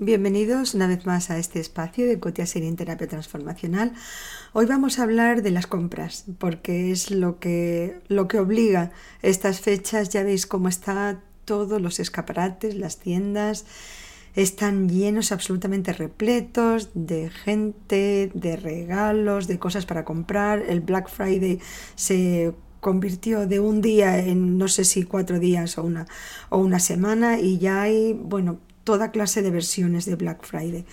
Bienvenidos una vez más a este espacio de Cotia Serín Terapia Transformacional. Hoy vamos a hablar de las compras, porque es lo que, lo que obliga estas fechas. Ya veis cómo está todos los escaparates, las tiendas, están llenos, absolutamente repletos de gente, de regalos, de cosas para comprar. El Black Friday se convirtió de un día en no sé si cuatro días o una, o una semana y ya hay, bueno, toda clase de versiones de Black Friday.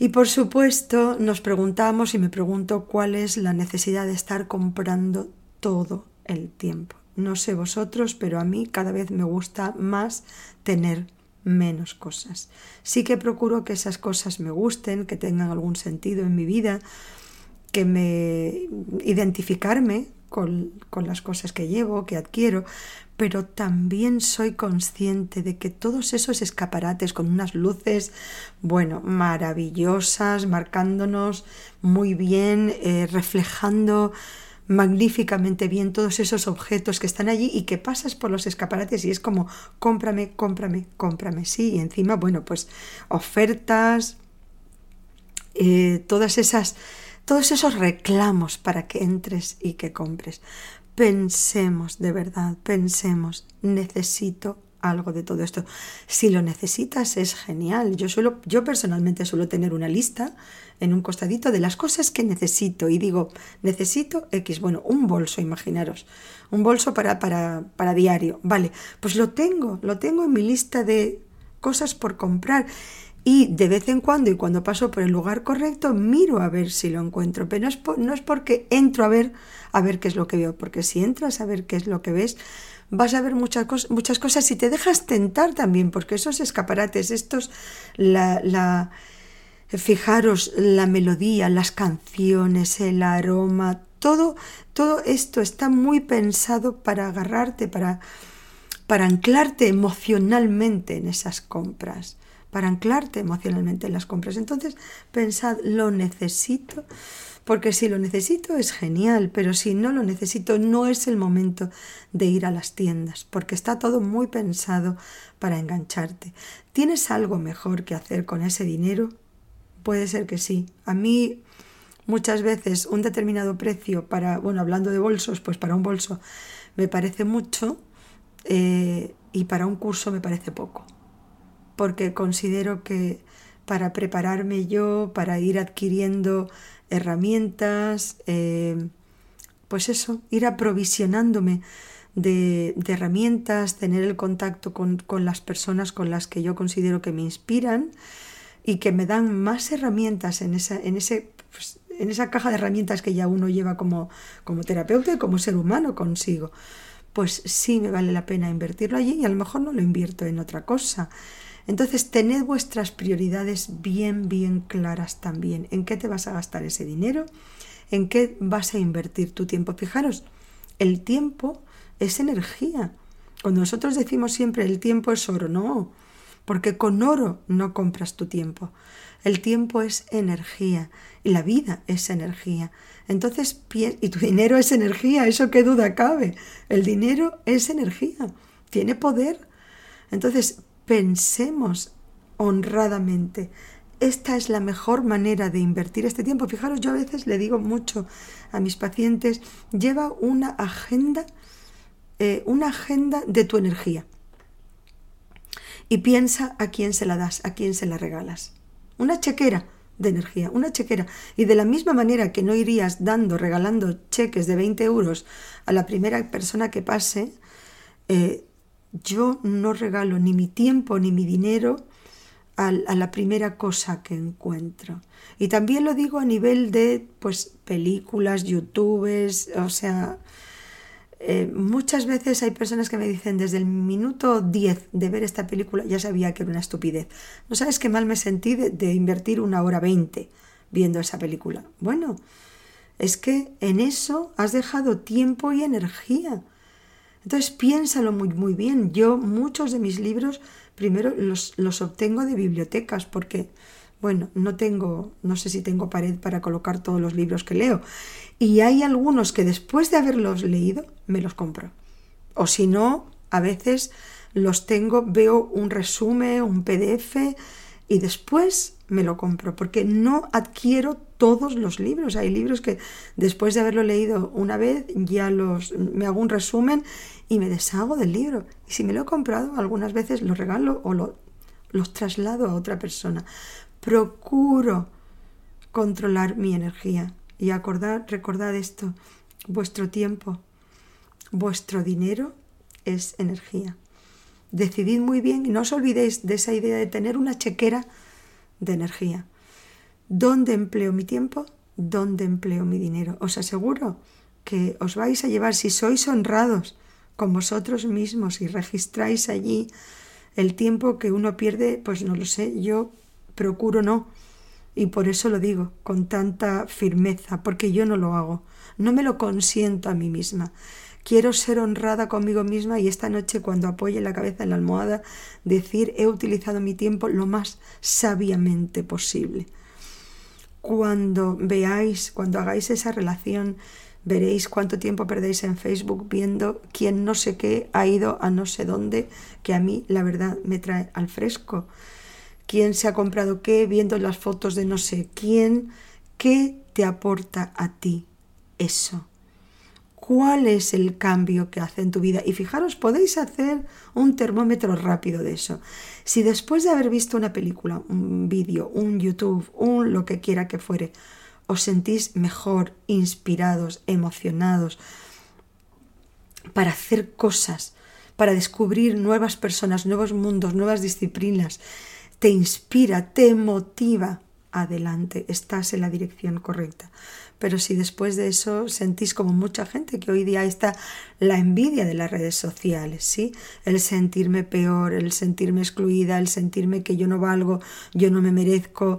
Y por supuesto nos preguntamos y me pregunto cuál es la necesidad de estar comprando todo el tiempo. No sé vosotros, pero a mí cada vez me gusta más tener menos cosas. Sí que procuro que esas cosas me gusten, que tengan algún sentido en mi vida, que me identificarme con, con las cosas que llevo, que adquiero, pero también soy consciente de que todos esos escaparates con unas luces, bueno, maravillosas, marcándonos muy bien, eh, reflejando magníficamente bien todos esos objetos que están allí y que pasas por los escaparates y es como cómprame, cómprame, cómprame, sí, y encima, bueno, pues ofertas, eh, todas esas, todos esos reclamos para que entres y que compres. Pensemos de verdad, pensemos, necesito algo de todo esto. Si lo necesitas es genial. Yo suelo, yo personalmente suelo tener una lista en un costadito de las cosas que necesito y digo, necesito X, bueno, un bolso, imaginaros, un bolso para, para, para diario. Vale, pues lo tengo, lo tengo en mi lista de cosas por comprar y de vez en cuando y cuando paso por el lugar correcto miro a ver si lo encuentro, pero no es, no es porque entro a ver a ver qué es lo que veo, porque si entras a ver qué es lo que ves, vas a ver muchas, cosas, muchas cosas y te dejas tentar también, porque esos escaparates, estos, la, la, fijaros la melodía, las canciones, el aroma, todo, todo esto está muy pensado para agarrarte, para, para anclarte emocionalmente en esas compras para anclarte emocionalmente en las compras. Entonces, pensad, lo necesito, porque si lo necesito es genial, pero si no lo necesito no es el momento de ir a las tiendas, porque está todo muy pensado para engancharte. ¿Tienes algo mejor que hacer con ese dinero? Puede ser que sí. A mí muchas veces un determinado precio para, bueno, hablando de bolsos, pues para un bolso me parece mucho eh, y para un curso me parece poco porque considero que para prepararme yo, para ir adquiriendo herramientas, eh, pues eso, ir aprovisionándome de, herramientas, tener el contacto con, las personas con las que yo considero que me inspiran y que me dan más herramientas en esa, en ese, pues, en esa caja de herramientas que ya uno lleva como, como terapeuta y como ser humano consigo. Pues sí me vale la pena invertirlo allí y a lo mejor no lo invierto en otra cosa. Entonces, tened vuestras prioridades bien, bien claras también. ¿En qué te vas a gastar ese dinero? ¿En qué vas a invertir tu tiempo? Fijaros, el tiempo es energía. Cuando nosotros decimos siempre el tiempo es oro, no, porque con oro no compras tu tiempo. El tiempo es energía y la vida es energía. Entonces, y tu dinero es energía, eso qué duda cabe. El dinero es energía, tiene poder. Entonces, pensemos honradamente. Esta es la mejor manera de invertir este tiempo. Fijaros, yo a veces le digo mucho a mis pacientes, lleva una agenda, eh, una agenda de tu energía. Y piensa a quién se la das, a quién se la regalas. Una chequera de energía, una chequera. Y de la misma manera que no irías dando, regalando cheques de 20 euros a la primera persona que pase, eh, yo no regalo ni mi tiempo ni mi dinero a, la primera cosa que encuentro. Y también lo digo a nivel de pues películas, youtubers, o sea, eh, muchas veces hay personas que me dicen desde el minuto 10 de ver esta película ya sabía que era una estupidez. No sabes qué mal me sentí de, invertir una hora 20 viendo esa película. Bueno, es que en eso has dejado tiempo y energía. Entonces piénsalo muy, muy bien. Yo muchos de mis libros primero los, los obtengo de bibliotecas porque, bueno, no tengo, no sé si tengo pared para colocar todos los libros que leo. Y hay algunos que después de haberlos leído, me los compro. O si no, a veces los tengo, veo un resumen, un PDF y después me lo compro, porque no adquiero todos los libros. Hay libros que después de haberlo leído una vez ya los me hago un resumen y me deshago del libro. Y si me lo he comprado, algunas veces lo regalo o lo, los traslado a otra persona. Procuro controlar mi energía y acordar, recordad esto, vuestro tiempo, vuestro dinero es energía. Decidid muy bien y no os olvidéis de esa idea de tener una chequera de energía. ¿Dónde empleo mi tiempo? ¿Dónde empleo mi dinero? Os aseguro que os vais a llevar, si sois honrados con vosotros mismos y registráis allí el tiempo que uno pierde, pues no lo sé, yo procuro no. Y por eso lo digo con tanta firmeza, porque yo no lo hago, no me lo consiento a mí misma. Quiero ser honrada conmigo misma y esta noche cuando apoye la cabeza en la almohada decir he utilizado mi tiempo lo más sabiamente posible cuando veáis, cuando hagáis esa relación, veréis cuánto tiempo perdéis en Facebook viendo quién no sé qué ha ido a no sé dónde, que a mí la verdad me trae al fresco. Quién se ha comprado qué, viendo las fotos de no sé quién, qué te aporta a ti eso cuál es el cambio que hace en tu vida. Y fijaros, podéis hacer un termómetro rápido de eso. Si después de haber visto una película, un vídeo, un YouTube, un lo que quiera que fuere, os sentís mejor, inspirados, emocionados, para hacer cosas, para descubrir nuevas personas, nuevos mundos, nuevas disciplinas, te inspira, te motiva, adelante, estás en la dirección correcta. Pero si después de eso sentís como mucha gente que hoy día está la envidia de las redes sociales, ¿sí? El sentirme peor, el sentirme excluida, el sentirme que yo no valgo, yo no me merezco,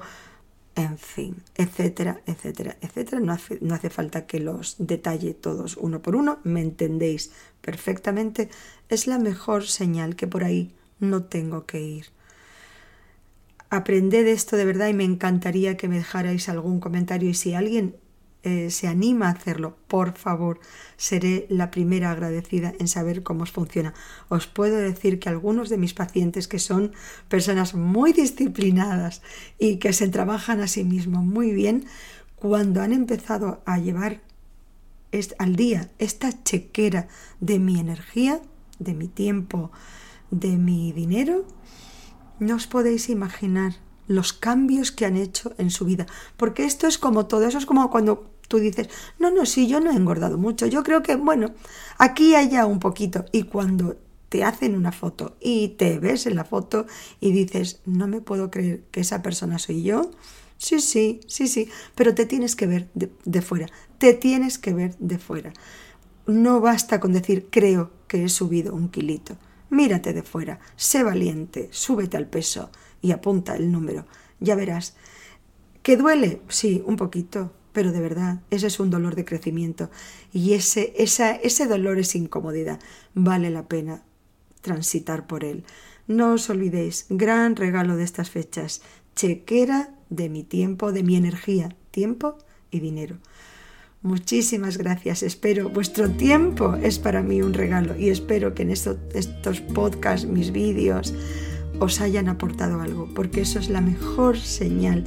en fin, etcétera, etcétera, etcétera. No hace, no hace falta que los detalle todos uno por uno, me entendéis perfectamente. Es la mejor señal que por ahí no tengo que ir. Aprended esto de verdad y me encantaría que me dejarais algún comentario y si alguien eh, se anima a hacerlo, por favor, seré la primera agradecida en saber cómo os funciona. Os puedo decir que algunos de mis pacientes, que son personas muy disciplinadas y que se trabajan a sí mismos muy bien, cuando han empezado a llevar al día esta chequera de mi energía, de mi tiempo, de mi dinero, no os podéis imaginar los cambios que han hecho en su vida. Porque esto es como todo, eso es como cuando tú dices, no, no, sí, yo no he engordado mucho, yo creo que, bueno, aquí haya un poquito. Y cuando te hacen una foto y te ves en la foto y dices, no me puedo creer que esa persona soy yo, sí, sí, sí, sí, pero te tienes que ver de, fuera, te tienes que ver de fuera. No basta con decir, creo que he subido un kilito. Mírate de fuera, sé valiente, súbete al peso y apunta el número. Ya verás. ¿Que duele? Sí, un poquito, pero de verdad, ese es un dolor de crecimiento y ese, esa, ese dolor es incomodidad. Vale la pena transitar por él. No os olvidéis, gran regalo de estas fechas, chequera de mi tiempo, de mi energía, tiempo y dinero. Muchísimas gracias. Espero, vuestro tiempo es para mí un regalo y espero que en estos podcasts, mis vídeos, os hayan aportado algo, porque eso es la mejor señal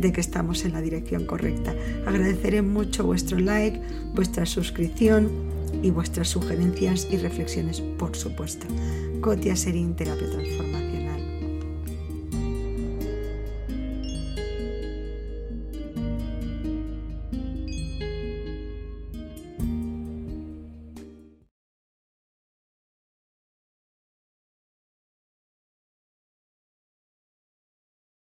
de que estamos en la dirección correcta. Agradeceré mucho vuestro like, vuestra suscripción y vuestras sugerencias y reflexiones, por supuesto. Cotia Serín, Terapia Transformada.